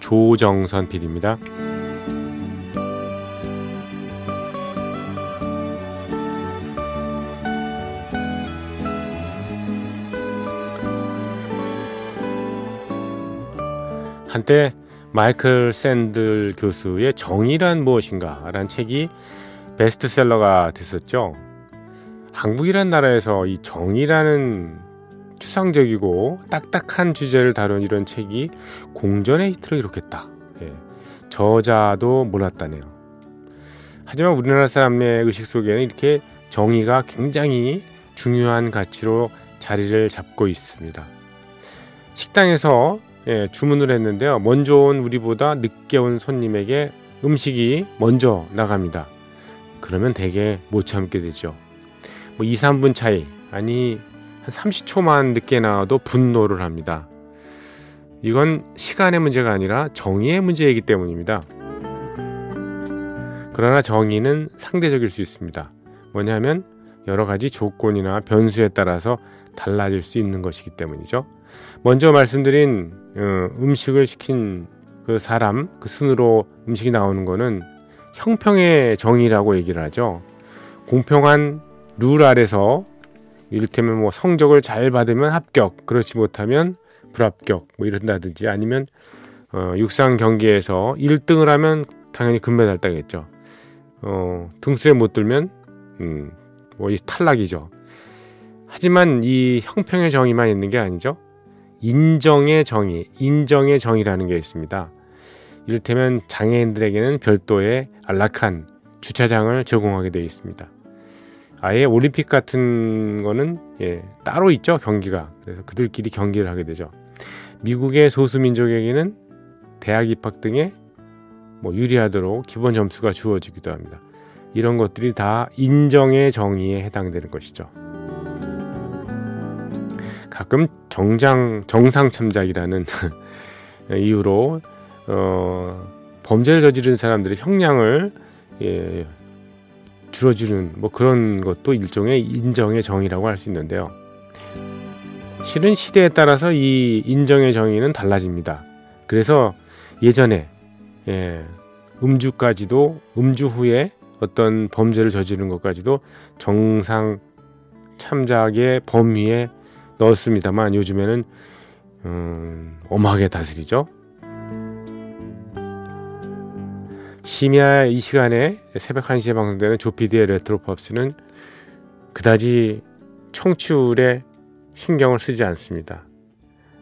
조정선 PD입니다. 한때 마이클 샌들 교수의 정의란 무엇인가 라는 책이 베스트셀러가 됐었죠. 한국이란 나라에서 이 정의라는 추상적이고 딱딱한 주제를 다룬 이런 책이 공전의 히트를 이뤘겠다. 예. 저자도 몰랐다네요. 하지만 우리나라 사람의 의식 속에는 이렇게 정의가 굉장히 중요한 가치로 자리를 잡고 있습니다. 식당에서 예, 주문을 했는데요. 먼저 온 우리보다 늦게 온 손님에게 음식이 먼저 나갑니다. 그러면 대개 못 참게 되죠. 뭐 2, 3분 차이 아니 한 30초만 늦게 나와도 분노를 합니다. 이건 시간의 문제가 아니라 정의의 문제이기 때문입니다. 그러나 정의는 상대적일 수 있습니다. 뭐냐면 여러 가지 조건이나 변수에 따라서 달라질 수 있는 것이기 때문이죠. 먼저 말씀드린 어, 음식을 시킨 그 사람 그 순으로 음식이 나오는 거는 형평의 정의라고 얘기를 하죠. 공평한 룰 아래서 이를테면 뭐 성적을 잘 받으면 합격, 그렇지 못하면 불합격, 뭐 이런다든지 아니면 어, 육상 경기에서 1등을 하면 당연히 금메달 따겠죠. 어, 등수에 못 들면 음, 뭐 이 탈락이죠. 하지만 이 형평의 정의만 있는 게 아니죠. 인정의 정의, 인정의 정의라는 게 있습니다. 이를테면 장애인들에게는 별도의 안락한 주차장을 제공하게 되어 있습니다. 아예 올림픽 같은 거는 예, 따로 있죠 경기가. 그래서 그들끼리 경기를 하게 되죠. 미국의 소수민족에게는 대학 입학 등에 뭐 유리하도록 기본 점수가 주어지기도 합니다. 이런 것들이 다 인정의 정의에 해당되는 것이죠. 가끔 정장 정상 참작이라는 이유로 어, 범죄를 저지른 사람들의 형량을 예, 줄어주는 뭐 그런 것도 일종의 인정의 정의라고 할 수 있는데요. 실은 시대에 따라서 이 인정의 정의는 달라집니다. 그래서 예전에 예, 음주까지도 음주 후에 어떤 범죄를 저지른 것까지도 정상 참작의 범위에 넣었습니다만 요즘에는 음, 엄하게 다스리죠. 심야 이 시간에 새벽 1시에 방송되는 조피디의 레트로 팝스는 그다지 청취율에 신경을 쓰지 않습니다.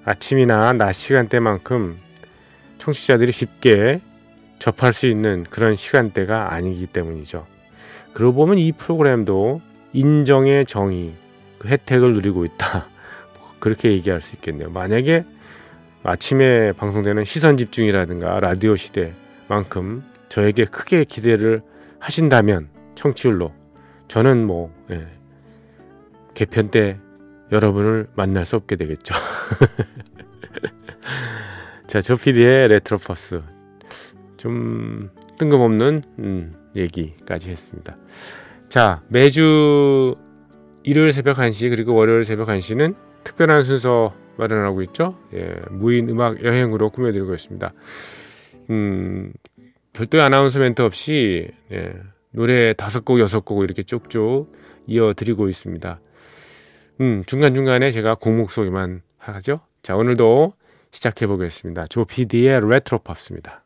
아침이나 낮 시간대만큼 청취자들이 쉽게 접할 수 있는 그런 시간대가 아니기 때문이죠. 그러고 보면 이 프로그램도 인정의 정의, 그 혜택을 누리고 있다. 그렇게 얘기할 수 있겠네요. 만약에 아침에 방송되는 시선 집중이라든가 라디오 시대만큼 저에게 크게 기대를 하신다면 청취율로 저는 뭐 예, 개편 때 여러분을 만날 수 없게 되겠죠. 자, 조피디의 레트로 팝스 좀 뜬금없는 음, 얘기까지 했습니다. 자, 매주 일요일 새벽 1시 그리고 월요일 새벽 1시는 특별한 순서 마련하고 있죠. 예, 무인 음악 여행으로 꾸며드리고 있습니다. 음, 별도의 아나운서 멘트 없이 예, 노래 다섯 곡 여섯 곡 이렇게 쭉쭉 이어드리고 있습니다. 음, 중간 중간에 제가 곡목 소개만 하죠. 자, 오늘도 시작해 보겠습니다. 조 PD의 레트로 팝스입니다.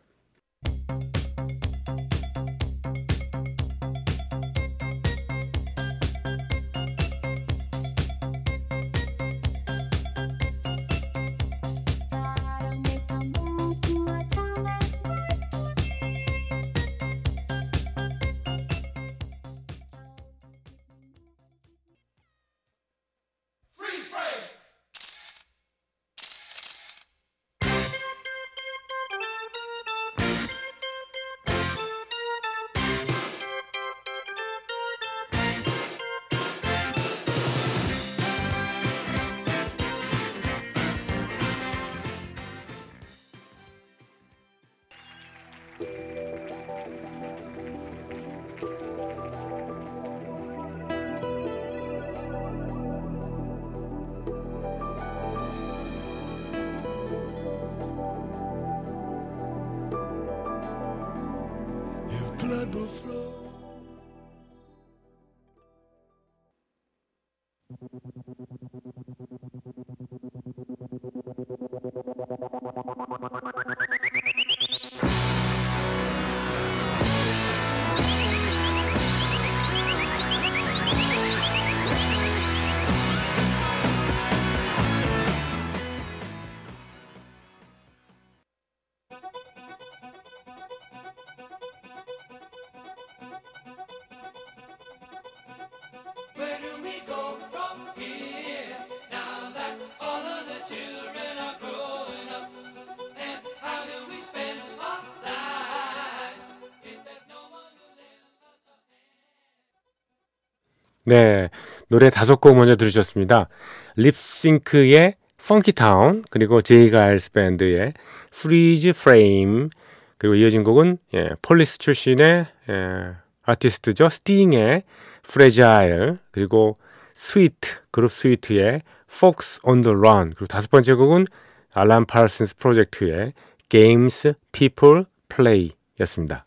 the floor. 네, 노래 다섯 곡 먼저 들으셨습니다. Lipps Inc.의 Funkytown 그리고 제이가일스 밴드의 Freeze Frame 그리고 이어진 곡은 예, 폴리스 출신의 예, 아티스트죠. 스팅의 Fragile 그리고 스위트 그룹 스위트의 Fox on the Run 그리고 다섯 번째 곡은 알란 파슨스 프로젝트의 Games People Play였습니다.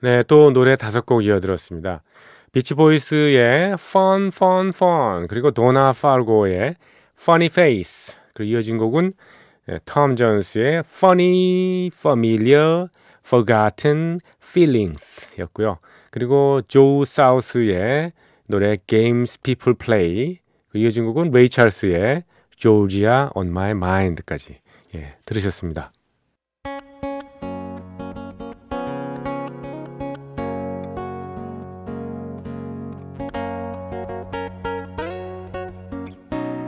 네, 또 노래 다섯 곡 이어들었습니다. 비치보이스의 Fun, Fun, Fun 그리고 도나 팔고의 Funny Face 그리고 이어진 곡은 예, 톰 존스의 Funny, Familiar, Forgotten Feelings 였고요. 그리고 조 사우스의 노래 Games People Play 그리고 이어진 곡은 레이 찰스의 Georgia on My Mind까지 예, 들으셨습니다.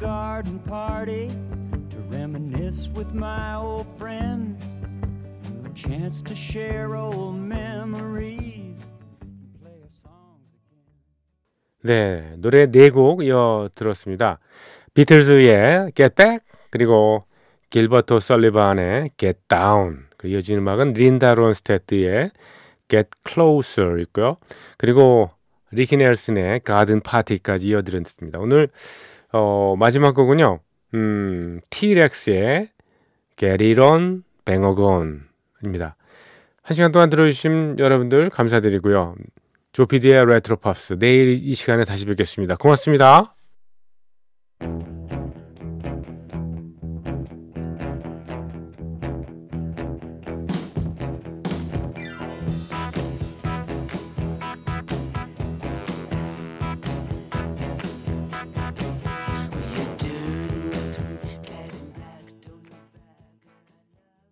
Garden party to reminisce with my old friends. A chance to share old memories. 네, 노래 네 곡 이어 들었습니다. 비틀즈의 Get Back 그리고 길버트 설리반의 Get Down 그리고 이어지는 음악은 린다 론스테드의 Get Closer 있고요. 그리고 리키 넬슨의 Garden Party까지 이어드렸습니다. 오늘 어, 마지막 곡은요. 음, T-Rex의 Get It On, Bang a Gun입니다. 한 시간 동안 들어주신 여러분들 감사드리고요. 조피디의 레트로 팝스 내일 이 시간에 다시 뵙겠습니다. 고맙습니다.